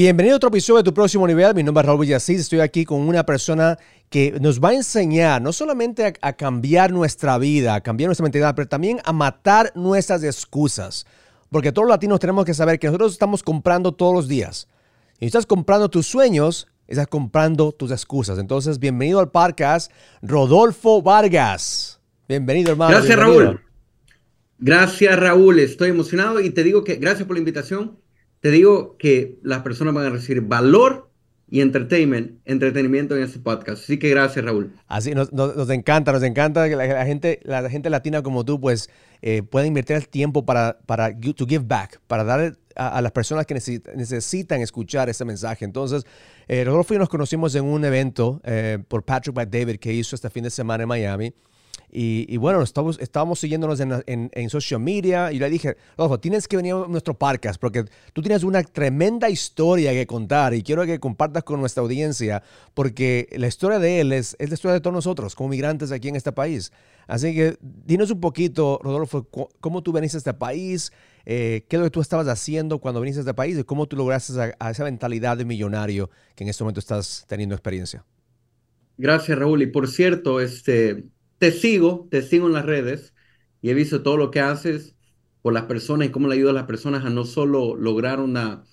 Bienvenido a otro episodio de Tu Próximo Nivel. Mi nombre es Raúl Villasís. Estoy aquí con una persona que nos va a enseñar no solamente a, cambiar nuestra vida, a cambiar nuestra mentalidad, pero también a matar nuestras excusas. Porque todos los latinos tenemos que saber que nosotros estamos comprando todos los días. Y estás comprando tus sueños, estás comprando tus excusas. Entonces, bienvenido al podcast, Rodolfo Vargas. Bienvenido, hermano. Gracias, Raúl. Gracias, Raúl. Estoy emocionado y te digo que gracias por la invitación te digo que las personas van a recibir valor y entertainment, entretenimiento en este podcast. Así que gracias, Raúl. Así nos, encanta, nos encanta que la, gente, la gente latina como tú, pues, eh, pueda invertir el tiempo para, para to give back, para dar a, las personas que necesitan escuchar ese mensaje. Entonces, eh, Rodolfo y nos conocimos en un evento eh, por Patrick by David que hizo este fin de semana en Miami. Y, bueno, estábamos, estábamos siguiéndonos en, en, social media y le dije, Rodolfo, tienes que venir a nuestro podcast porque tú tienes una tremenda historia que contar y quiero que compartas con nuestra audiencia porque la historia de él es, es la historia de todos nosotros como migrantes aquí en este país. Así que dinos un poquito, Rodolfo, cómo tú veniste a este país, eh, qué es lo que tú estabas haciendo cuando viniste a este país y cómo tú lograste a esa mentalidad de millonario que en este momento estás teniendo experiencia. Gracias, Raúl. Y por cierto, este, te sigo, te sigo en las redes y he visto todo lo que haces por las personas y cómo le ayudas a las personas a no solo lograr una,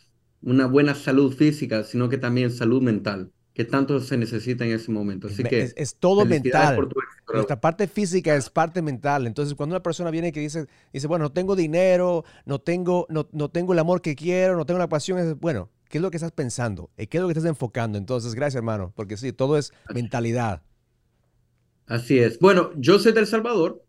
una buena salud física, sino que también salud mental, que tanto se necesita en ese momento. Así que es, todo mental. Nuestra parte física es parte mental. Entonces, cuando una persona viene que dice, dice bueno, no tengo dinero, no tengo, no, no tengo el amor que quiero, no tengo la pasión, es bueno, ¿qué es lo que estás pensando? ¿Qué es lo que estás enfocando? Entonces, gracias, hermano, porque sí, todo es mentalidad. Así es. Bueno, yo soy de El Salvador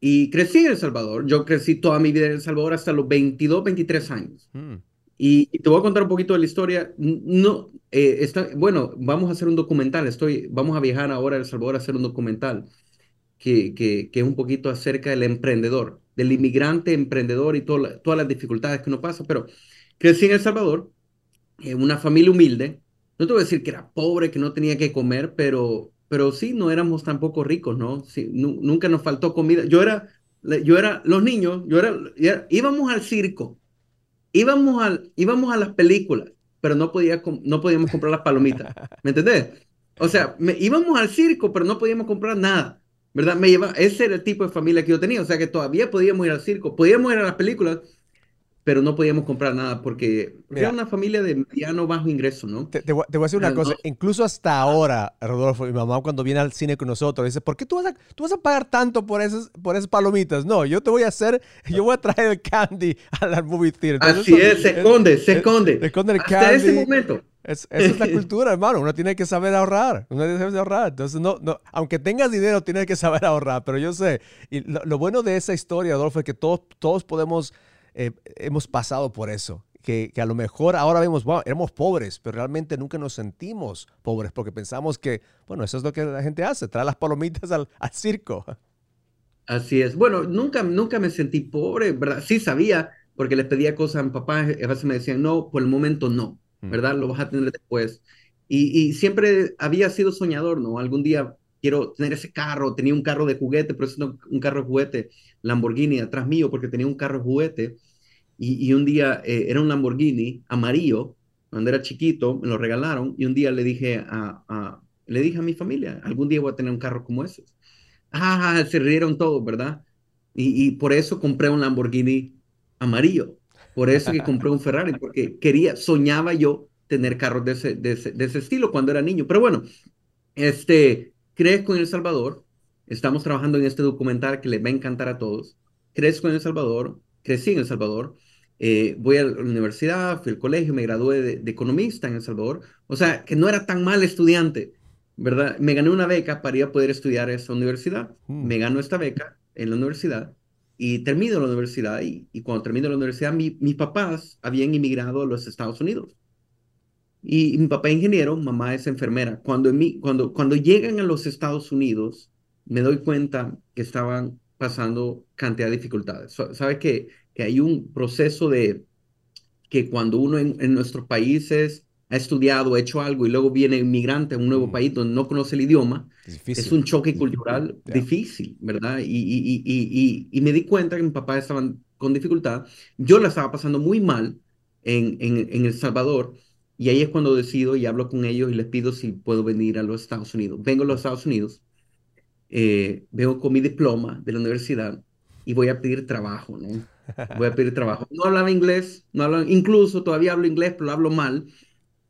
y crecí en El Salvador. Yo crecí toda mi vida en El Salvador hasta los 22, 23 años. Mm. Y, te voy a contar un poquito de la historia. No, eh, está, bueno, vamos a hacer un documental. Estoy, vamos a viajar ahora a El Salvador a hacer un documental que, que, que es un poquito acerca del emprendedor, del inmigrante emprendedor y todas las dificultades que uno pasa. Pero crecí en El Salvador, en una familia humilde. No te voy a decir que era pobre, que no tenía que comer, pero pero sí, no éramos tampoco ricos, ¿no? Sí, nunca nos faltó comida. Yo era, yo era, los niños, yo era, íbamos al circo, íbamos, al, íbamos a las películas, pero no, podía, no podíamos comprar las palomitas, ¿me entendés? O sea, me, íbamos al circo, pero no podíamos comprar nada, ¿verdad? Me lleva, ese era el tipo de familia que yo tenía, o sea que todavía podíamos ir al circo, podíamos ir a las películas, pero no podíamos comprar nada porque era una familia de mediano bajo ingreso, ¿no? Te, voy, a decir una cosa, incluso hasta ahora, Rodolfo, mi mamá cuando viene al cine con nosotros, dice, ¿por qué tú vas a, tú vas a pagar tanto por esas, por esas palomitas? No, yo te voy a hacer, yo voy a traer el candy a la movie theater. Así es, se esconde, se esconde. Se esconde el Hasta ese momento. Es, esa es la cultura, hermano. Uno tiene que saber ahorrar. Uno tiene que saber ahorrar. Entonces, no, no, aunque tengas dinero, tienes que saber ahorrar. Pero yo sé, y lo, lo bueno de esa historia, Rodolfo, es que todos, todos podemos eh, hemos pasado por eso. Que, que, a lo mejor ahora vemos, wow, éramos pobres, pero realmente nunca nos sentimos pobres porque pensamos que, bueno, eso es lo que la gente hace, trae las palomitas al, al circo. Así es. Bueno, nunca, nunca me sentí pobre, ¿verdad? Sí sabía, porque les pedía cosas a mi papá, a veces me decían, no, por el momento no, mm. ¿verdad? Lo vas a tener después. Y, y, siempre había sido soñador, ¿no? Algún día quiero tener ese carro, tenía un carro de juguete, pero es un carro de juguete, Lamborghini atrás mío, porque tenía un carro de juguete y, un día eh, era un Lamborghini amarillo, cuando era chiquito, me lo regalaron y un día le dije a, le dije a mi familia, algún día voy a tener un carro como ese. Ah, se rieron todos, ¿verdad? Y, por eso compré un Lamborghini amarillo. Por eso que compré un Ferrari, porque quería, soñaba yo tener carros de ese, de ese, de ese estilo cuando era niño. Pero bueno, este, crezco en El Salvador. Estamos trabajando en este documental que le va a encantar a todos. Crezco en El Salvador, crecí en El Salvador. Eh, voy a la universidad, fui al colegio, me gradué de, economista en El Salvador. O sea, que no era tan mal estudiante, ¿verdad? Me gané una beca para ir a poder estudiar esa universidad. Mm. Me gano esta beca en la universidad y termino la universidad. Y, cuando termino la universidad, mis papás habían inmigrado a los Estados Unidos. Y, mi papá es ingeniero, mamá es enfermera. Cuando, cuando, cuando llegan a los Estados Unidos, me doy cuenta que estaban pasando cantidad de dificultades. ¿Sabes que que hay un proceso de que cuando uno en, nuestros países ha estudiado, ha hecho algo y luego viene inmigrante a un nuevo mm. país donde no conoce el idioma, es, un choque cultural difícil, ¿verdad? Y, y, y, y, me di cuenta que mi papá estaban con dificultad, yo la estaba pasando muy mal en, en, en El Salvador Y ahí es cuando decido y hablo con ellos y les pido si puedo venir a los Estados Unidos. Vengo a los Estados Unidos, eh, vengo con mi diploma de la universidad y voy a pedir trabajo, ¿no? Voy a pedir trabajo. No hablaba inglés, no hablaba, incluso todavía hablo inglés, pero lo hablo mal,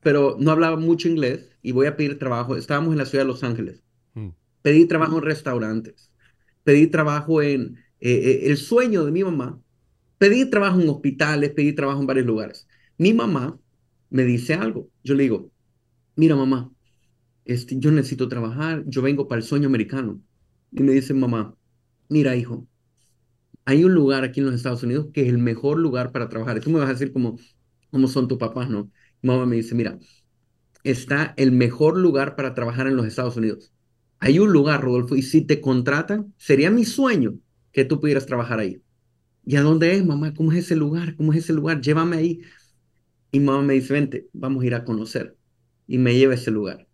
pero no hablaba mucho inglés y voy a pedir trabajo. Estábamos en la ciudad de Los Ángeles. Mm. Pedí trabajo en restaurantes, pedí trabajo en eh, eh, el sueño de mi mamá, pedí trabajo en hospitales, pedí trabajo en varios lugares. Mi mamá me dice algo. Yo le digo, mira mamá, este, yo necesito trabajar, yo vengo para el sueño americano. Y me dice mamá, mira hijo, hay un lugar aquí en los Estados Unidos que es el mejor lugar para trabajar. Y tú me vas a decir cómo, cómo son tus papás, ¿no? mamá me dice, mira, está el mejor lugar para trabajar en los Estados Unidos. Hay un lugar, Rodolfo, y si te contratan, sería mi sueño que tú pudieras trabajar ahí. ¿Y a dónde es, mamá? ¿Cómo es ese lugar? ¿Cómo es ese lugar? Llévame ahí. Y mamá me dice, vente, vamos a ir a conocer. Y me lleva a ese lugar.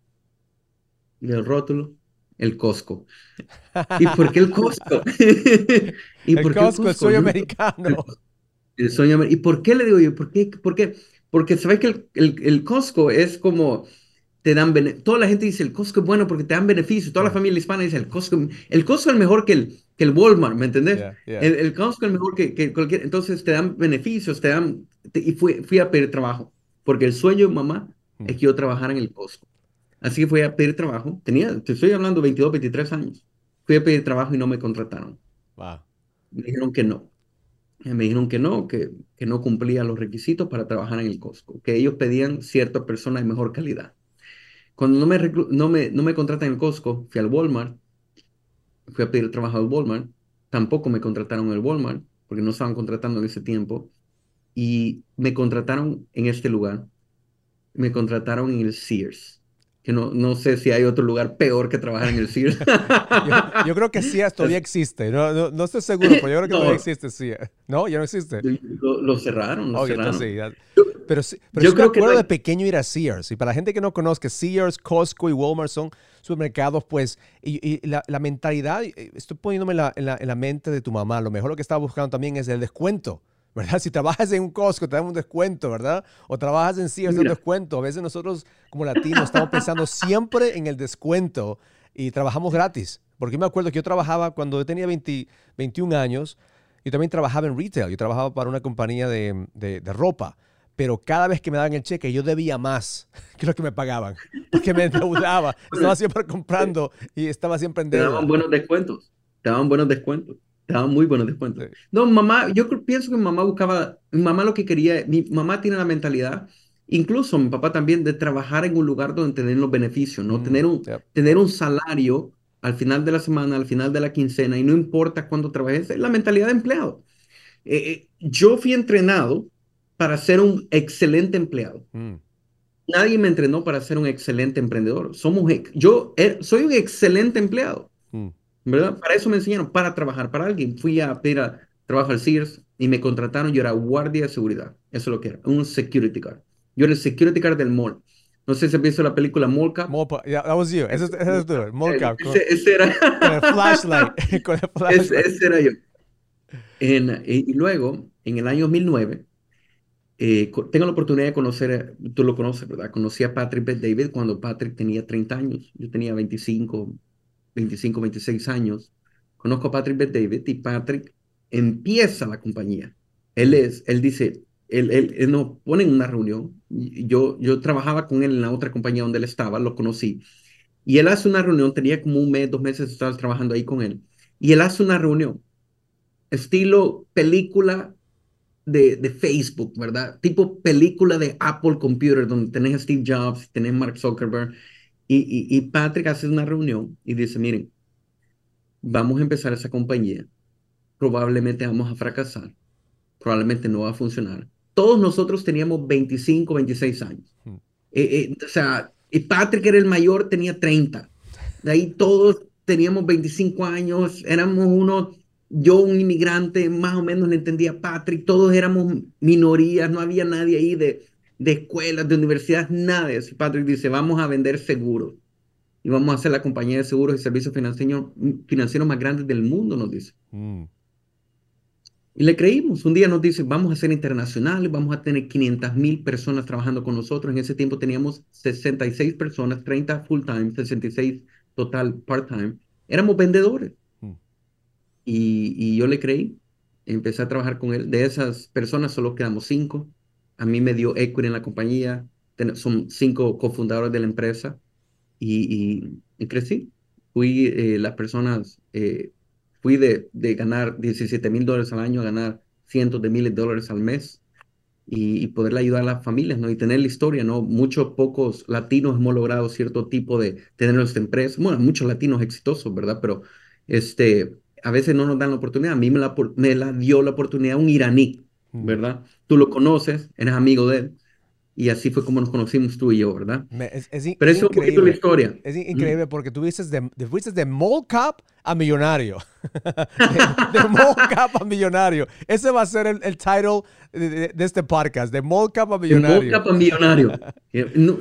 Y el rótulo, el Costco. ¿Y por qué el Costco? ¿Y el, por qué Costco, el, el sueño americano. El, sueño ¿Y por qué le digo yo? ¿Por qué? ¿Por qué? Porque sabes que el, el, el Costco es como te dan toda la gente dice el Costco es bueno porque te dan beneficios, toda la familia hispana dice el Costco, el Costco es mejor que el, que el Walmart, ¿me entendés? El, el, Costco es mejor que, que, cualquier, entonces te dan beneficios, te dan, y fui, fui a pedir trabajo, porque el sueño de mamá mm. es que yo trabajara en el Costco. Así que fui a pedir trabajo, tenía, te estoy hablando 22, 23 años, fui a pedir trabajo y no me contrataron. Me dijeron que no. Me dijeron que no, que, que no cumplía los requisitos para trabajar en el Costco, que ellos pedían ciertas personas de mejor calidad. Cuando no me, no me, no me contratan en el Costco, fui al Walmart, fui a pedir trabajo al Walmart, tampoco me contrataron en el Walmart, porque no estaban contratando en ese tiempo, y me contrataron en este lugar, me contrataron en el Sears que no, no sé si hay otro lugar peor que trabajar en el Sears. yo, creo que Sears todavía existe. No, no, no, estoy seguro, pero yo creo que todavía existe Sears. ¿No? ¿Ya no existe? Lo, cerraron, lo cerraron. pero, sí, pero yo creo que de pequeño ir a Sears. Y para la gente que no conozca, Sears, Costco y Walmart son supermercados, pues, y, la, la, mentalidad, estoy poniéndome en la, en, la, en la mente de tu mamá. Lo mejor lo que estaba buscando también es el descuento. ¿Verdad? Si trabajas en un Costco, te dan un descuento, ¿verdad? O trabajas en Sears, un descuento. A veces nosotros como latinos estamos pensando siempre en el descuento y trabajamos gratis. Porque me acuerdo que yo trabajaba cuando yo tenía 21 años, yo también trabajaba en retail, yo trabajaba para una compañía de, de, ropa pero cada vez que me daban el cheque yo debía más que lo que me pagaban, porque me endeudaba, estaba siempre comprando y estaba siempre en deuda. Te daban buenos descuentos, te daban buenos descuentos. Estaban muy buenos descuentos. No, mamá, yo pienso que mi mamá buscaba, mi mamá lo que quería, mi mamá tiene la mentalidad, incluso mi papá también, de trabajar en un lugar donde tener los beneficios, ¿no? Mm, tener, un, tener un salario al final de la semana, al final de la quincena, y no importa cuándo trabajes, es la mentalidad de empleado. Eh, eh, yo fui entrenado para ser un excelente empleado. Mm. Nadie me entrenó para ser un excelente emprendedor. Somos, yo er, soy un excelente empleado. ¿Verdad? Para eso me enseñaron, para trabajar para alguien. Fui a pedir trabajo al Sears y me contrataron, yo era guardia de seguridad, eso es lo que era, un security guard. Yo era el security guard del mall. No sé si has visto la película Mall Cop. Mall yeah, that was you. Ese, es tú, Mall Cop. Ese, era. con el flashlight. con el flashlight. Ese, era yo. En, y, luego, en el año 2009, eh, tengo la oportunidad de conocer, tú lo conoces, ¿verdad? Conocí a Patrick David cuando Patrick tenía 30 años. Yo tenía 25, 25, 26 años, conozco a Patrick Bet David y Patrick empieza la compañía. Él es, él dice, él, él, nos pone en una reunión. Yo, yo trabajaba con él en la otra compañía donde él estaba, lo conocí. Y él hace una reunión, tenía como un mes, dos meses, estaba trabajando ahí con él. Y él hace una reunión, estilo película de, de, Facebook, ¿verdad? Tipo película de Apple Computer, donde tenés a Steve Jobs, tenés a Mark Zuckerberg, y, Patrick hace una reunión y dice, miren, vamos a empezar esa compañía, probablemente vamos a fracasar, probablemente no va a funcionar. Todos nosotros teníamos 25, 26 años. Hmm. Eh, eh, o sea, y Patrick era el mayor, tenía 30. De ahí todos teníamos 25 años, éramos unos, yo un inmigrante, más o menos le entendía a Patrick, todos éramos minorías, no había nadie ahí de, de escuelas, de universidades, nada de eso. Patrick dice, vamos a vender seguros y vamos a hacer la compañía de seguros y servicios financieros, financieros más grandes del mundo, nos dice. Mm. Y le creímos. Un día nos dice, vamos a ser internacionales, vamos a tener 500 mil personas trabajando con nosotros. En ese tiempo teníamos 66 personas, 30 full time, 66 total part time. Éramos vendedores. Mm. Y, y, yo le creí. Empecé a trabajar con él. De esas personas solo quedamos cinco. A mí me dio equity en la compañía. Son cinco cofundadores de la empresa. Y, y, crecí. Fui eh, las personas eh, fui de, de ganar 17 mil dólares al año a ganar cientos de miles de dólares al mes y, y, poderle ayudar a las familias, ¿no? Y tener la historia, ¿no? Muchos pocos latinos hemos logrado cierto tipo de tener nuestra empresa. Bueno, muchos latinos exitosos, ¿verdad? Pero este, a veces no nos dan la oportunidad. A mí me la, me la dio la oportunidad un iraní. ¿Verdad? Tú lo conoces, eres amigo de él. Y así fue como nos conocimos tú y yo, ¿verdad? es, Pero eso es un poquito la historia. Es increíble porque tú fuiste de, fuiste de mall cap a millonario. de, mall cap a millonario. Ese va a ser el, el title de, este podcast, de mall cap a millonario. De mall cap a millonario.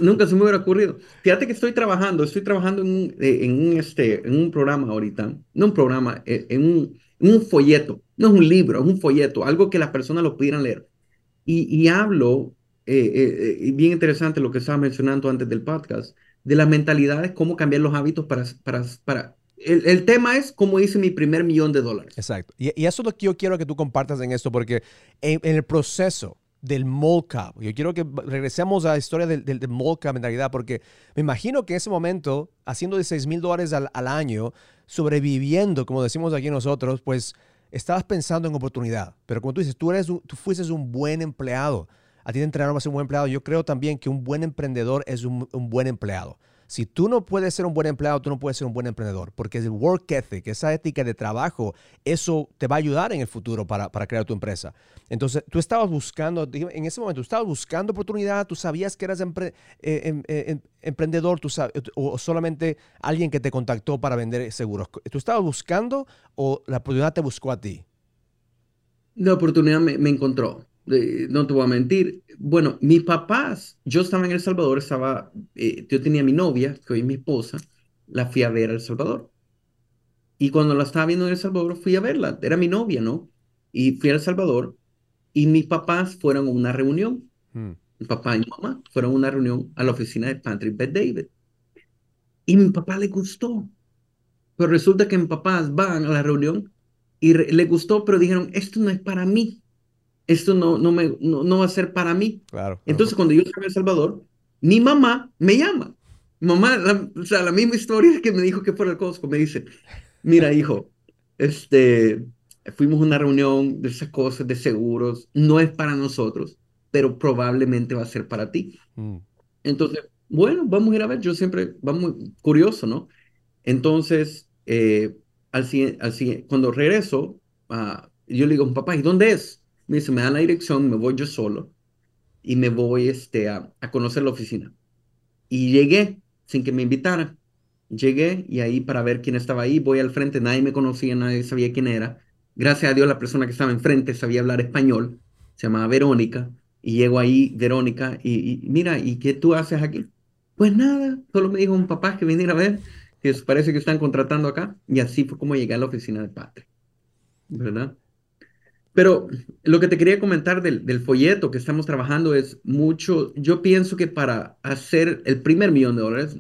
Nunca se me hubiera ocurrido. Fíjate que estoy trabajando, estoy trabajando en un, eh, en un, este, en un programa ahorita. No un programa, eh, en un, un folleto. No es un libro, es un folleto, algo que las personas lo pudieran leer. Y, y hablo eh, eh, eh bien interesante lo que estaba mencionando antes del podcast, de las mentalidades, cómo cambiar los hábitos para... para, para el, el tema es cómo hice mi primer millón de dólares. Exacto. Y, y, eso es lo que yo quiero que tú compartas en esto, porque en, el proceso del molcap, yo quiero que regresemos a la historia del, del, mentalidad, porque me imagino que en ese momento, haciendo de 6 mil dólares al, al año, sobreviviendo, como decimos aquí nosotros, pues estabas pensando en oportunidad. Pero como tú dices, tú, eres tú fuiste un buen empleado a ti te entrenaron para ser un buen empleado. Yo creo también que un buen emprendedor es un, buen empleado. Si tú no puedes ser un buen empleado, tú no puedes ser un buen emprendedor, porque el work ethic, esa ética de trabajo, eso te va a ayudar en el futuro para, crear tu empresa. Entonces, tú estabas buscando, en ese momento, tú estabas buscando oportunidad, tú sabías que eras eh, em, eh, em, emprendedor, tú o solamente alguien que te contactó para vender seguros. ¿Tú estabas buscando o la oportunidad te buscó a ti? La oportunidad me encontró no te voy a mentir. Bueno, mis papás, yo estaba en El Salvador, estaba, eh, yo tenía mi novia, que hoy es mi esposa, la fui a ver a El Salvador. Y cuando la estaba viendo en El Salvador, fui a verla, era mi novia, ¿no? Y fui a El Salvador y mis papás fueron a una reunión. Hmm. Mi papá y mi mamá fueron a una reunión a la oficina de Patrick Beth David. Y mi papá le gustó. Pero resulta que mis papás van a la reunión y le gustó, pero dijeron, esto no es para mí esto no, no, me, no, va a ser para mí. Claro. Entonces, cuando yo llegué a El Salvador, mi mamá me llama. mamá, o sea, la misma historia que me dijo que fuera el Costco, me dice, mira, hijo, este, fuimos a una reunión de esas cosas de seguros, no es para nosotros, pero probablemente va a ser para ti. Mm. Entonces, bueno, vamos a ir a ver, yo siempre, vamos, curioso, ¿no? Entonces, eh, al, al, cuando regreso, uh, yo le digo, papá, ¿y dónde es? Me dice, me dan la dirección, me voy yo solo y me voy este, a, conocer la oficina. Y llegué sin que me invitaran. Llegué y ahí para ver quién estaba ahí, voy al frente, nadie me conocía, nadie sabía quién era. Gracias a Dios la persona que estaba enfrente sabía hablar español, se llamaba Verónica, y llego ahí, Verónica, y, mira, ¿y qué tú haces aquí? Pues nada, solo me dijo un papá que viniera a ver, que parece que están contratando acá, y así fue como llegué a la oficina de padre, ¿verdad? Pero lo que te quería comentar del, folleto que estamos trabajando es mucho, yo pienso que para hacer el primer millón de dólares,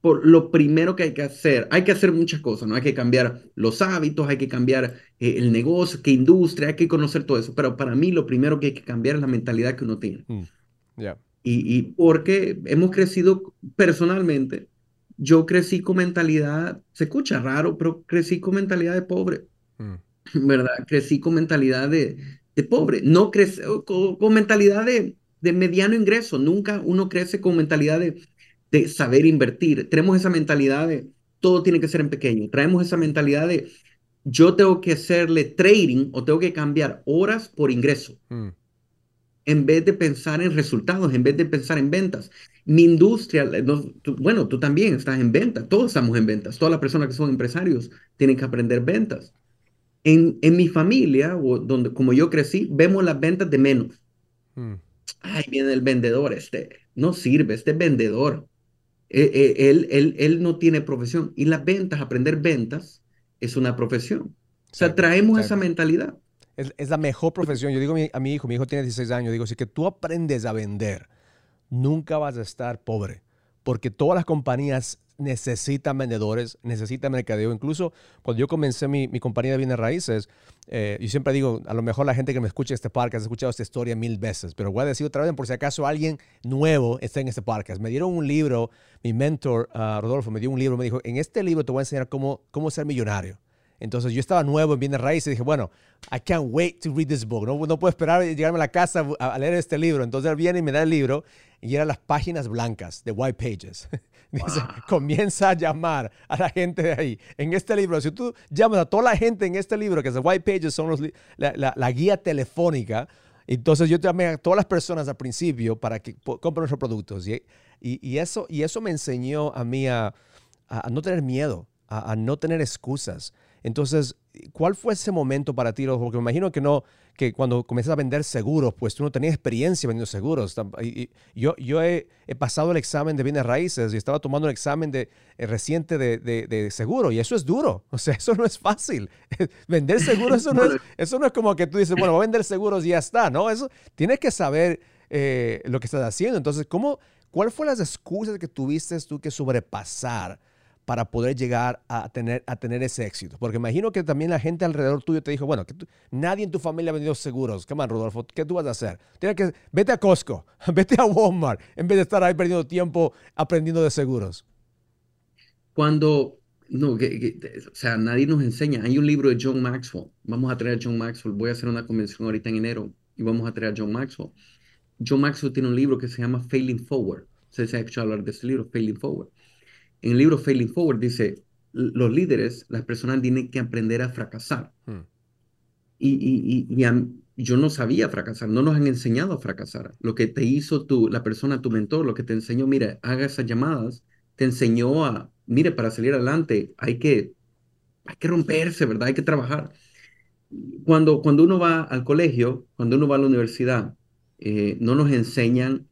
por lo primero que hay que hacer, hay que hacer muchas cosas, ¿no? Hay que cambiar los hábitos, hay que cambiar eh, el negocio, qué industria, hay que conocer todo eso. Pero para mí lo primero que hay que cambiar es la mentalidad que uno tiene. Mm, y, y, porque hemos crecido personalmente, yo crecí con mentalidad, se escucha raro, pero crecí con mentalidad de pobre. Mm. ¿Verdad? Crecí con mentalidad de, de pobre, no crece, con, mentalidad de, de, mediano ingreso, nunca uno crece con mentalidad de, de saber invertir. Tenemos esa mentalidad de todo tiene que ser en pequeño, traemos esa mentalidad de yo tengo que hacerle trading o tengo que cambiar horas por ingreso. Mm. En vez de pensar en resultados, en vez de pensar en ventas. Mi industria, bueno, tú también estás en ventas, todos estamos en ventas, todas las personas que son empresarios tienen que aprender ventas. En, en mi familia, o donde, como yo crecí, vemos las ventas de menos. Mm. Ay, viene el vendedor, este no sirve, este vendedor. E, e, él, él, él, no tiene profesión. Y las ventas, aprender ventas, es una profesión. O sea, traemos esa mentalidad. Es, la mejor profesión. Yo digo a mi, hijo, mi hijo tiene 16 años, digo, si que tú aprendes a vender, nunca vas a estar pobre, porque todas las compañías necesitan vendedores, necesitan mercadeo. Incluso cuando yo comencé mi, compañía de bienes raíces, eh, yo siempre digo, a lo mejor la gente que me escucha este podcast ha escuchado esta historia mil veces, pero voy a decir otra vez por si acaso alguien nuevo está en este podcast. Me dieron un libro, mi mentor, uh, Rodolfo, me dio un libro, me dijo, en este libro te voy a enseñar cómo, cómo ser millonario. Entonces yo estaba nuevo en bienes raíces y dije, bueno, I can't wait to read this book. No, no puedo esperar llegarme a la casa a, leer este libro. Entonces él viene y me da el libro y eran las páginas blancas de White Pages. Dice, comienza a llamar a la gente de ahí. En este libro, si tú llamas a toda la gente en este libro, que es White Pages, son los, la, guía telefónica, entonces yo llamé a todas las personas al principio para que compren nuestros productos. Y, y, eso, y eso me enseñó a mí a, no tener miedo, a no tener excusas. Entonces, ¿cuál fue ese momento para ti? Porque me imagino que no, que cuando comienzas a vender seguros, pues tú no tenías experiencia vendiendo seguros. yo yo he, pasado el examen de bienes raíces y estaba tomando un examen de, eh, reciente de, de, seguro y eso es duro. O sea, eso no es fácil. vender seguros, eso no, es, eso no es como que tú dices, bueno, voy a vender seguros y ya está. No, eso tienes que saber eh, lo que estás haciendo. Entonces, ¿cómo, ¿cuál fue las excusas que tuviste tú que sobrepasar? Para poder llegar a tener, a tener ese éxito? Porque imagino que también la gente alrededor tuyo te dijo, bueno, que nadie en tu familia ha vendido seguros. ¿Qué más, Rodolfo? ¿Qué tú vas a hacer? Tienes que, vete a Costco, vete a Walmart, en vez de estar ahí perdiendo tiempo aprendiendo de seguros. Cuando, no, o sea, nadie nos enseña. Hay un libro de John Maxwell. Vamos a traer a John Maxwell. Voy a hacer una convención ahorita en enero y vamos a traer a John Maxwell. John Maxwell tiene un libro que se llama Failing Forward. se ha escuchado hablar de este libro, Failing Forward en el libro Failing Forward dice, los líderes, las personas tienen que aprender a fracasar. Hmm. Y, yo no sabía fracasar, no nos han enseñado a fracasar. Lo que te hizo tú, la persona, tu mentor, lo que te enseñó, mira, haga esas llamadas, te enseñó a, mire, para salir adelante hay que, hay que romperse, ¿verdad? Hay que trabajar. Cuando, cuando uno va al colegio, cuando uno va a la universidad, eh, no nos enseñan,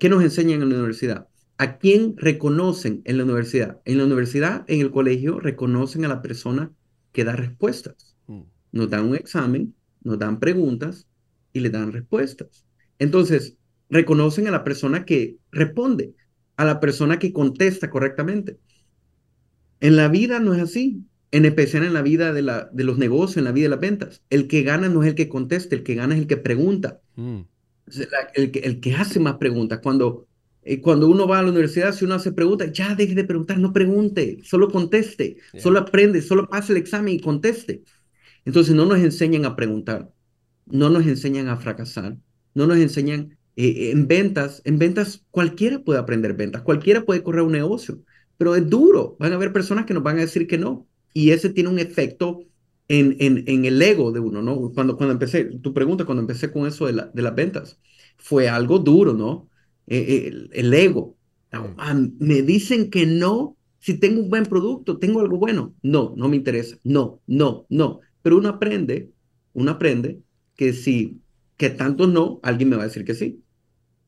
¿qué nos enseñan en la universidad? ¿A quién reconocen en la universidad? En la universidad, en el colegio, reconocen a la persona que da respuestas. Mm. Nos dan un examen, nos dan preguntas y le dan respuestas. Entonces, reconocen a la persona que responde, a la persona que contesta correctamente. En la vida no es así, en especial en la vida de, la, de los negocios, en la vida de las ventas. El que gana no es el que contesta, el que gana es el que pregunta. Mm. El, que, el que hace más preguntas. Cuando eh, cuando uno va a la universidad, si uno hace preguntas, ya deje de preguntar, no pregunte, solo conteste, solo aprende, solo pase el examen y conteste. Entonces no nos enseñan a preguntar, no nos enseñan a fracasar, no nos enseñan eh, en ventas. En ventas cualquiera puede aprender ventas, cualquiera puede correr un negocio, pero es duro. Van a haber personas que nos van a decir que no. Y ese tiene un efecto en, en, en el ego de uno, ¿no? Cuando, cuando empecé, tu pregunta, cuando empecé con eso de, la, de las ventas, fue algo duro, ¿no? Eh, el, ego. Ah, me dicen que no si tengo un buen producto, tengo algo bueno. No, no me interesa. No, no, no. Pero uno aprende, uno aprende que si, que tanto no, alguien me va a decir que sí.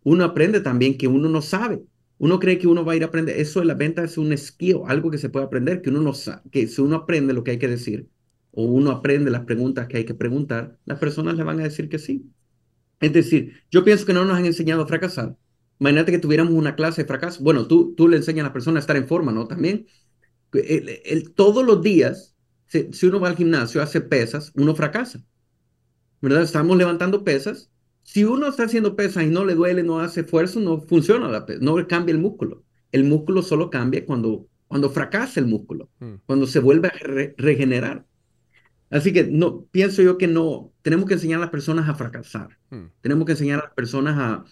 Uno aprende también que uno no sabe. Uno cree que uno va a ir a aprender. Eso de la venta es un esquío, algo que se puede aprender, que uno no sabe, que si uno aprende lo que hay que decir, o uno aprende las preguntas que hay que preguntar, las personas le van a decir que sí. Es decir, yo pienso que no nos han enseñado a fracasar. Imagínate que tuviéramos una clase de fracaso. Bueno, tú, tú le enseñas a la persona a estar en forma, ¿no? También, el, todos los días, si, uno va al gimnasio, hace pesas, uno fracasa. ¿Verdad? Estamos levantando pesas. Si uno está haciendo pesas y no le duele, no hace esfuerzo, no funciona la pesa, no cambia el músculo. El músculo solo cambia cuando, cuando fracasa el músculo, hmm. cuando se vuelve a regenerar. Así que no, pienso yo que no, tenemos que enseñar a las personas a fracasar. Hmm. Tenemos que enseñar a las personas a,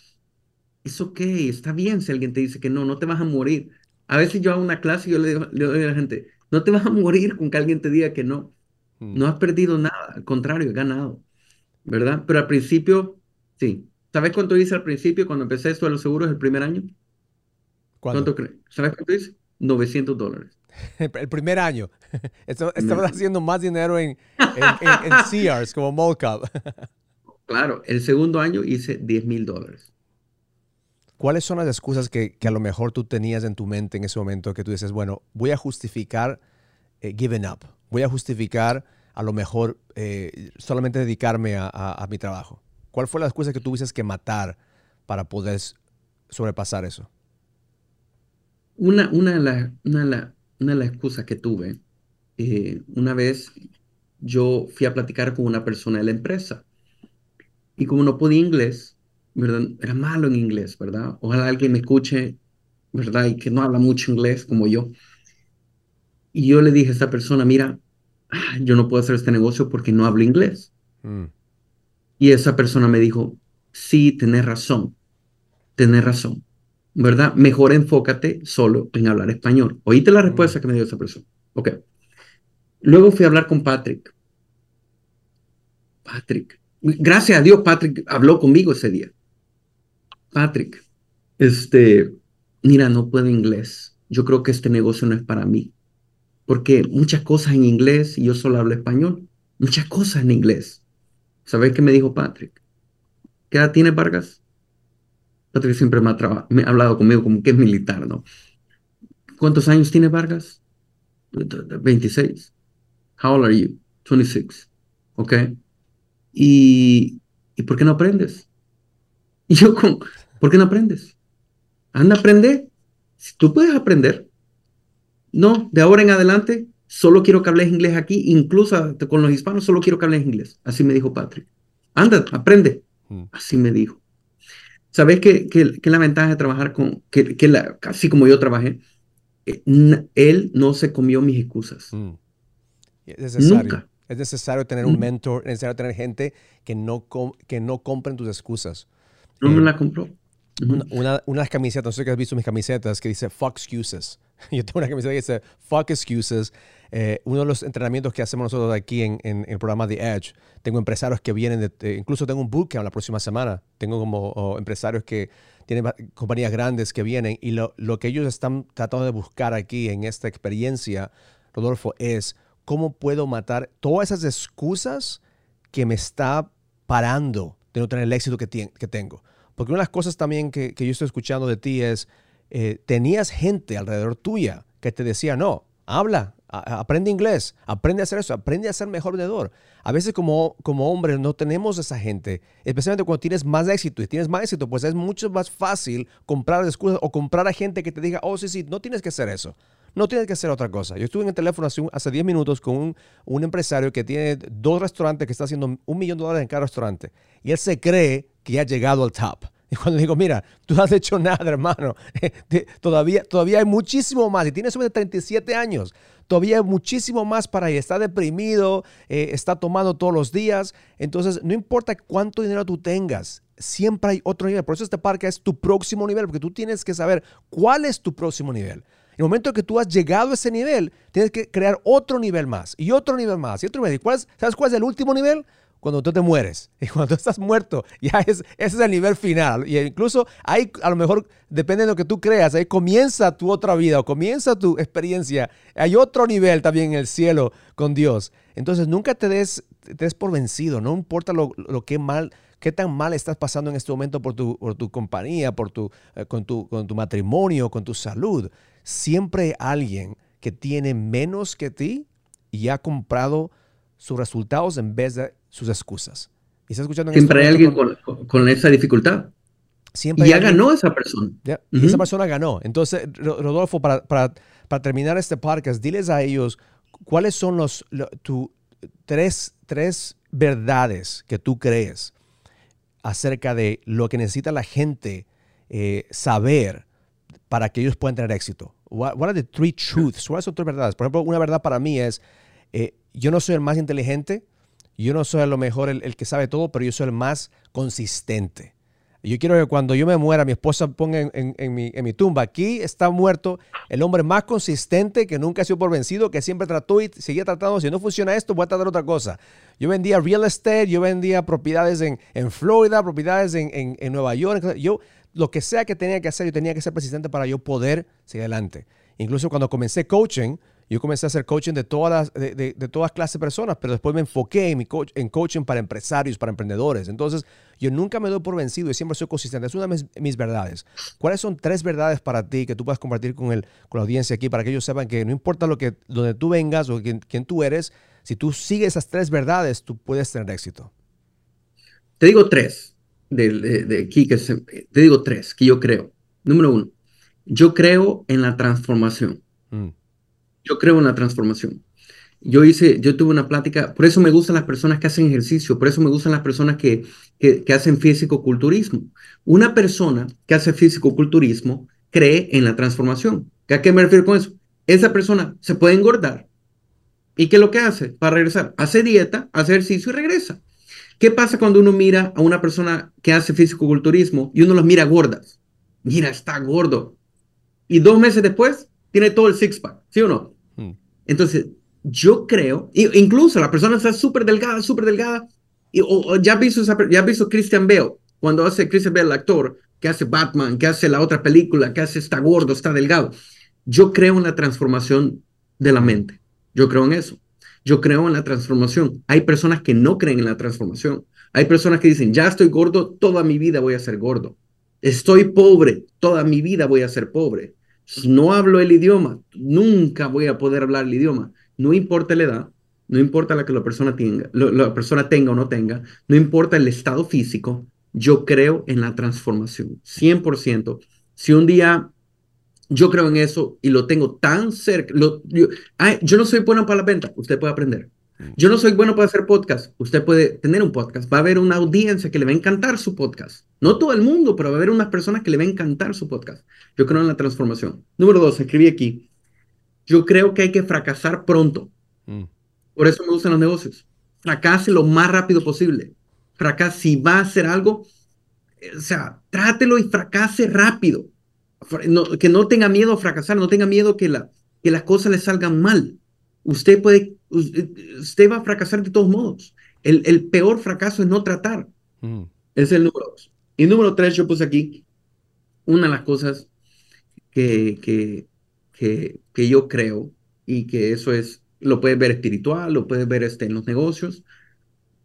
es ok, está bien si alguien te dice que no, no te vas a morir. A veces yo hago una clase y yo le digo, a la gente, no te vas a morir con que alguien te diga que no. Mm. No has perdido nada, al contrario, has ganado, ¿verdad? Pero al principio, sí. ¿Sabes cuánto hice al principio cuando empecé esto de los seguros el primer año? ¿Cuánto crees? ¿Sabes cuánto hice? 900 dólares. El primer año. Estabas haciendo más dinero en, en, en, Sears como Molcap. Claro, el segundo año hice 10 mil dólares. ¿Cuáles son las excusas que, a lo mejor tú tenías en tu mente en ese momento que tú dices, bueno, voy a justificar eh, giving up, voy a justificar a lo mejor eh, solamente dedicarme a, mi trabajo? ¿Cuál fue la excusa que tuviste que matar para poder sobrepasar eso? Una, una, de, las, una, una de las excusas que tuve, eh, una vez yo fui a platicar con una persona de la empresa y como no podía inglés, ¿verdad? Era malo en inglés, ¿verdad? Ojalá alguien me escuche, ¿verdad? Y que no habla mucho inglés como yo. Y yo le dije a esa persona, mira, yo no puedo hacer este negocio porque no hablo inglés. Mm. Y esa persona me dijo, sí, tenés razón, tenés razón, ¿verdad? Mejor enfócate solo en hablar español. Oíste la respuesta mm. que me dio esa persona. Ok. Luego fui a hablar con Patrick. Patrick. Gracias a Dios, Patrick habló conmigo ese día. Patrick, este, mira, no puedo inglés. Yo creo que este negocio no es para mí porque muchas cosas en inglés y yo solo hablo español. Muchas cosas en inglés. ¿Sabes qué me dijo Patrick? ¿Qué edad tiene Vargas? Patrick siempre me ha, me ha hablado conmigo como que es militar, ¿no? ¿Cuántos años tiene Vargas? 26. How old are you? 26. ¿Ok? ¿Y, ¿y por qué no aprendes? Y yo, ¿por qué no aprendes? Anda a aprender. Si tú puedes aprender, no, de ahora en adelante solo quiero que hables inglés aquí, incluso con los hispanos solo quiero que hables inglés. Así me dijo Patrick. Anda, aprende. Mm. Así me dijo. ¿Sabes qué, qué, la ventaja de trabajar con, que, que la, así como yo trabajé? Eh, él no se comió mis excusas. Mm. Es necesario. Nunca. Es necesario tener un mentor, es necesario tener gente que no, que no compren tus excusas. No me eh, la compró. Una, unas camisetas, no sé si has visto mis camisetas, que dice fuck excuses. Yo tengo una camiseta que dice fuck excuses. Eh, uno de los entrenamientos que hacemos nosotros aquí en, el programa The Edge, tengo empresarios que vienen, de, incluso tengo un bootcamp la próxima semana. Tengo como empresarios que tienen compañías grandes que vienen y lo, lo que ellos están tratando de buscar aquí en esta experiencia, Rodolfo, es cómo puedo matar todas esas excusas que me está parando de no tener el éxito que, que tengo. Porque una de las cosas también que, yo estoy escuchando de ti es, eh, tenías gente alrededor tuya que te decía, no, habla, aprende inglés, aprende a hacer eso, aprende a ser mejor vendedor. A veces como, como hombres no tenemos esa gente, especialmente cuando tienes más éxito y tienes más éxito, pues es mucho más fácil comprar excusas o comprar a gente que te diga, oh, sí, sí, no tienes que hacer eso. No tienes que hacer otra cosa. Yo estuve en el teléfono hace, hace 10 minutos con un, un, empresario que tiene dos restaurantes que está haciendo un millón de dólares en cada restaurante. Y él se cree que ha llegado al top. Y cuando digo, mira, tú no has hecho nada, hermano, todavía, todavía hay muchísimo más. Y tienes sobre 37 años, todavía hay muchísimo más para ahí. Está deprimido, eh, está tomando todos los días. Entonces, no importa cuánto dinero tú tengas, siempre hay otro nivel. Por eso este parque es tu próximo nivel, porque tú tienes que saber cuál es tu próximo nivel. En el momento que tú has llegado a ese nivel, tienes que crear otro nivel más y otro nivel más y otro nivel. ¿Cuál ¿Sabes cuál es el último nivel? Cuando tú te mueres. Y cuando tú estás muerto, ya es, ese es el nivel final. Y incluso ahí, a lo mejor, depende de lo que tú creas, ahí comienza tu otra vida o comienza tu experiencia. Hay otro nivel también en el cielo con Dios. Entonces, nunca te des, des por vencido, no importa lo, lo que mal, qué tan mal estás pasando en este momento por tu, por tu compañía, por tu, eh, con, tu, con tu matrimonio, con tu salud. Siempre alguien que tiene menos que ti y ha comprado sus resultados en vez de sus excusas. Y está escuchando Siempre este hay alguien con, con, esa dificultad. Siempre y ya ganó esa persona. Y esa persona ganó. Entonces, Rodolfo, para, para, para, terminar este podcast, diles a ellos cuáles son los, tu, tres, tres verdades que tú crees acerca de lo que necesita la gente eh, saber para que ellos puedan tener éxito. What, are the three truths? ¿Cuáles son tres verdades? Por ejemplo, una verdad para mí es, eh, yo no soy el más inteligente, yo no soy a lo mejor el, que sabe todo, pero yo soy el más consistente. Yo quiero que cuando yo me muera, mi esposa ponga en, mi, tumba, aquí está muerto el hombre más consistente que nunca ha sido por vencido, que siempre trató y seguía tratando. Si no funciona esto, voy a tratar otra cosa. Yo vendía real estate, yo vendía propiedades en, Florida, propiedades en, Nueva York. Yo, lo que sea que tenía que hacer, yo tenía que ser persistente para yo poder seguir adelante. Incluso cuando comencé coaching, yo comencé a hacer coaching de todas, de, de, todas clases de personas, pero después me enfoqué en, mi en coaching para empresarios, para emprendedores. Entonces, yo nunca me doy por vencido y siempre soy consistente. Es una de mis, verdades. ¿Cuáles son tres verdades para ti que tú puedas compartir con, el, con la audiencia aquí para que ellos sepan que no importa lo que, donde tú vengas o quién, quién tú eres, Si tú sigues esas tres verdades, tú puedes tener éxito. Te digo tres, de, aquí que te digo tres que yo creo. Número uno, yo creo en la transformación. Mm. Yo creo en la transformación. Yo hice, yo tuve una plática, por eso me gustan las personas que hacen ejercicio, por eso me gustan las personas que, que, hacen físico-culturismo. Una persona que hace físico-culturismo cree en la transformación. ¿A qué me refiero con eso? Esa persona se puede engordar. ¿Y qué es lo que hace para regresar? Hace dieta, hace ejercicio y regresa. ¿Qué pasa cuando uno mira a una persona que hace físico-culturismo y uno los mira gordas? Mira, está gordo. Y dos meses después tiene todo el six-pack, ¿sí o no? Hmm. Entonces, yo creo, incluso la persona está súper delgada, súper delgada, y, o, ya has visto, ya visto Christian Bale, cuando hace Christian Bale, el actor, que hace Batman, que hace la otra película, que hace está gordo, está delgado. Yo creo en la transformación de la mente. Yo creo en eso. Yo creo en la transformación. Hay personas que no creen en la transformación. Hay personas que dicen, ya estoy gordo, toda mi vida voy a ser gordo. Estoy pobre, toda mi vida voy a ser pobre. No hablo el idioma, nunca voy a poder hablar el idioma. No importa la edad, no importa la que la persona tenga, la persona tenga o no tenga, no importa el estado físico, yo creo en la transformación, 100%. Si un día yo creo en eso y lo tengo tan cerca, yo, no soy bueno para la venta, usted puede aprender. Yo no soy bueno para hacer podcast. Usted puede tener un podcast. Va a haber una audiencia que le va a encantar su podcast. No todo el mundo, pero va a haber unas personas que le va a encantar su podcast. Yo creo en la transformación. Número dos, escribí aquí. Yo creo que hay que fracasar pronto. Mm. Por eso me gustan los negocios. Fracase lo más rápido posible. Fracase, si va a hacer algo, o sea, trátelo y fracase rápido. que no tenga miedo a fracasar, no tenga miedo que, la, que las cosas le salgan mal. Usted puede, usted va a fracasar de todos modos. El, el peor fracaso es no tratar. Mm. Es el número dos. Y número tres, yo puse aquí una de las cosas que, que, que, que yo creo y que eso es, lo puedes ver espiritual, lo puedes ver este, en los negocios.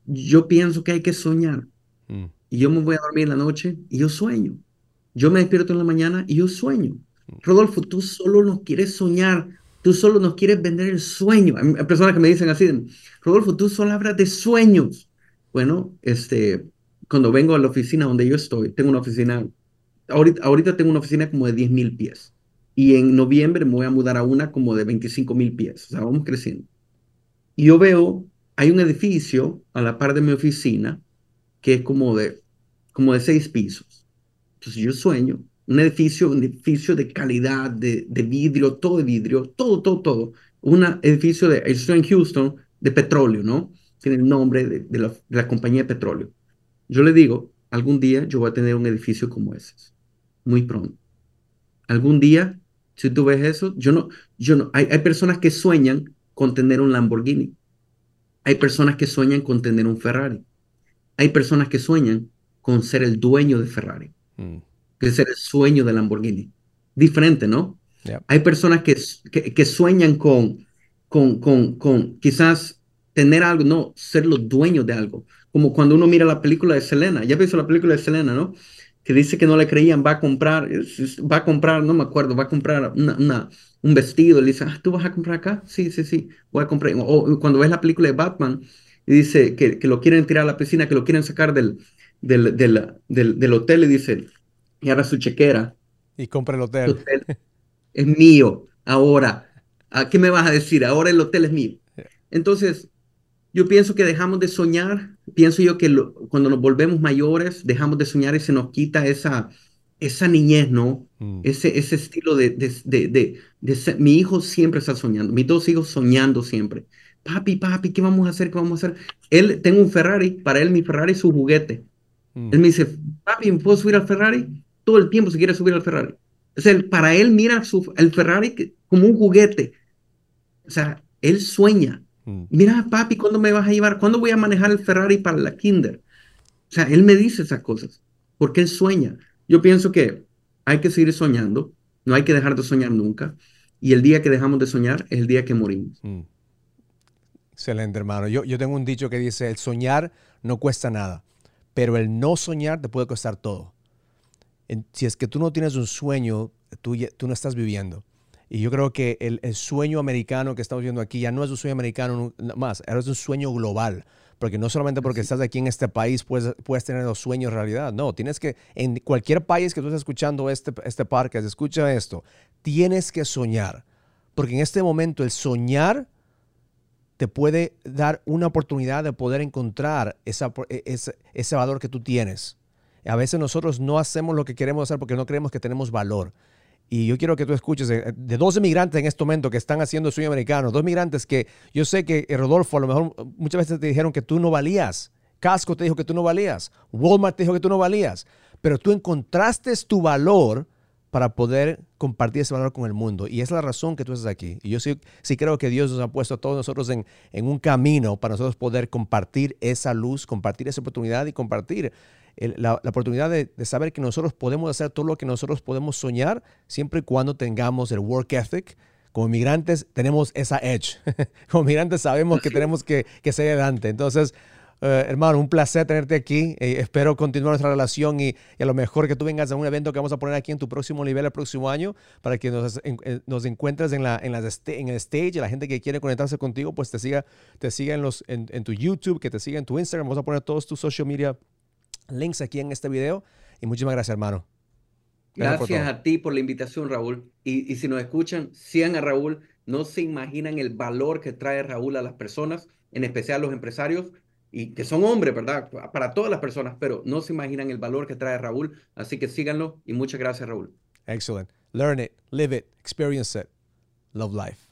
Yo pienso que hay que soñar. Mm. Y yo me voy a dormir en la noche y yo sueño. Yo me despierto en la mañana y yo sueño. Mm. Rodolfo, tú solo nos quieres soñar. Tú solo nos quieres vender el sueño. Hay personas que me dicen así, Rodolfo, tú solo hablas de sueños. Bueno, este, cuando vengo a la oficina donde yo estoy, tengo una oficina, ahorita, ahorita tengo una oficina como de 10 mil pies y en noviembre me voy a mudar a una como de 25 mil pies, o sea, vamos creciendo. Y yo veo, hay un edificio a la par de mi oficina que es como de, como de seis pisos. Entonces yo sueño, un edificio, un edificio de calidad, de, de vidrio, todo de vidrio, todo, todo, todo. Un edificio de, estoy en Houston, de petróleo, ¿no? Tiene el nombre de, de, la, de la compañía de petróleo. Yo le digo, algún día yo voy a tener un edificio como ese, muy pronto. Algún día si tú ves eso, yo no, yo no, hay, hay personas que sueñan con tener un Lamborghini. Hay personas que sueñan con tener un Ferrari. Hay personas que sueñan con ser el dueño de Ferrari, mm. Que ser el sueño de Lamborghini. Diferente, ¿no? Hay personas que, que, sueñan con, con, con, con quizás tener algo, no, ser los dueños de algo. Como cuando uno mira la película de Selena. Ya visto la película de Selena, ¿no? que dice que no le creían, va a comprar, va a comprar, no me acuerdo, va a comprar una, un vestido, le dice, ah, ¿tú vas a comprar acá? Sí, sí, sí, voy a comprar. O cuando ves la película de Batman, y dice que, que lo quieren tirar a la piscina, que lo quieren sacar del, del, del, del, hotel, y dice, y ahora su chequera. Y compra el hotel. Es mío, ahora. ¿A qué me vas a decir? Ahora el hotel es mío. Entonces, yo pienso que dejamos de soñar, pienso yo que cuando nos volvemos mayores, dejamos de soñar y se nos quita esa, esa niñez, ¿no? Mm. Ese, ese estilo de, de, de, de, mi hijo siempre está soñando, mis dos hijos soñando siempre. Papi, papi, ¿qué vamos a hacer? ¿Qué vamos a hacer? Él, tengo un Ferrari, para él mi Ferrari es su juguete. Mm. Él me dice, papi, ¿me puedo subir al Ferrari? Todo el tiempo se quiere subir al Ferrari. O sea, para él mira su, el Ferrari como un juguete. O sea, él sueña. Mm. Mira, papi, ¿cuándo me vas a llevar? ¿Cuándo voy a manejar el Ferrari para la Kinder? O sea, él me dice esas cosas, porque él sueña. Yo pienso que hay que seguir soñando, no hay que dejar de soñar nunca, y el día que dejamos de soñar es el día que morimos. Mm. Excelente, hermano. Yo, yo tengo un dicho que dice, el soñar no cuesta nada, pero el no soñar te puede costar todo. Si es que tú no tienes un sueño, tú, tú no estás viviendo. Y yo creo que el, sueño americano que estamos viendo aquí ya no es un sueño americano más, es un sueño global. Porque no solamente porque estás aquí en este país puedes, puedes tener los sueños realidad. No, tienes que, en cualquier país que tú estés escuchando este, este parque, escucha esto, tienes que soñar. Porque en este momento el soñar te puede dar una oportunidad de poder encontrar esa, e, ese, ese valor que tú tienes. A veces nosotros no hacemos lo que queremos hacer porque no creemos que tenemos valor. Y yo quiero que tú escuches de, dos inmigrantes en este momento que están haciendo sueño americano, dos migrantes que yo sé que eh, Rodolfo a lo mejor muchas veces te dijeron que tú no valías. Casco te dijo que tú no valías. Walmart te dijo que tú no valías. Pero tú encontraste tu valor para poder compartir ese valor con el mundo. Y es la razón que tú estás aquí. Y yo sí, sí creo que Dios nos ha puesto a todos nosotros en un camino para nosotros poder compartir esa luz, compartir esa oportunidad y compartir la, oportunidad de, saber que nosotros podemos hacer todo lo que nosotros podemos soñar siempre y cuando tengamos el work ethic. Como migrantes tenemos esa edge. Como migrantes sabemos que tenemos que, que seguir adelante. Entonces, eh, hermano, un placer tenerte aquí. Eh, espero continuar nuestra relación y, a lo mejor que tú vengas a un evento que vamos a poner aquí en tu próximo nivel el próximo año para que nos, eh, nos encuentres en, la, en, el stage la gente que quiere conectarse contigo, pues te siga, te siga los, en, en tu YouTube, que te siga en tu Instagram. Vamos a poner todos tus social media links aquí en este video. Y muchísimas gracias, hermano. Gracias, a ti por la invitación, Raúl. Y, y, si nos escuchan, sigan a Raúl. No se imaginan el valor que trae Raúl a las personas, en especial a los empresarios, y que son hombres, ¿verdad? Para todas las personas, pero no se imaginan el valor que trae Raúl. Así que síganlo y muchas gracias, Raúl. Excellent. Learn it, live it, experience it. Love life.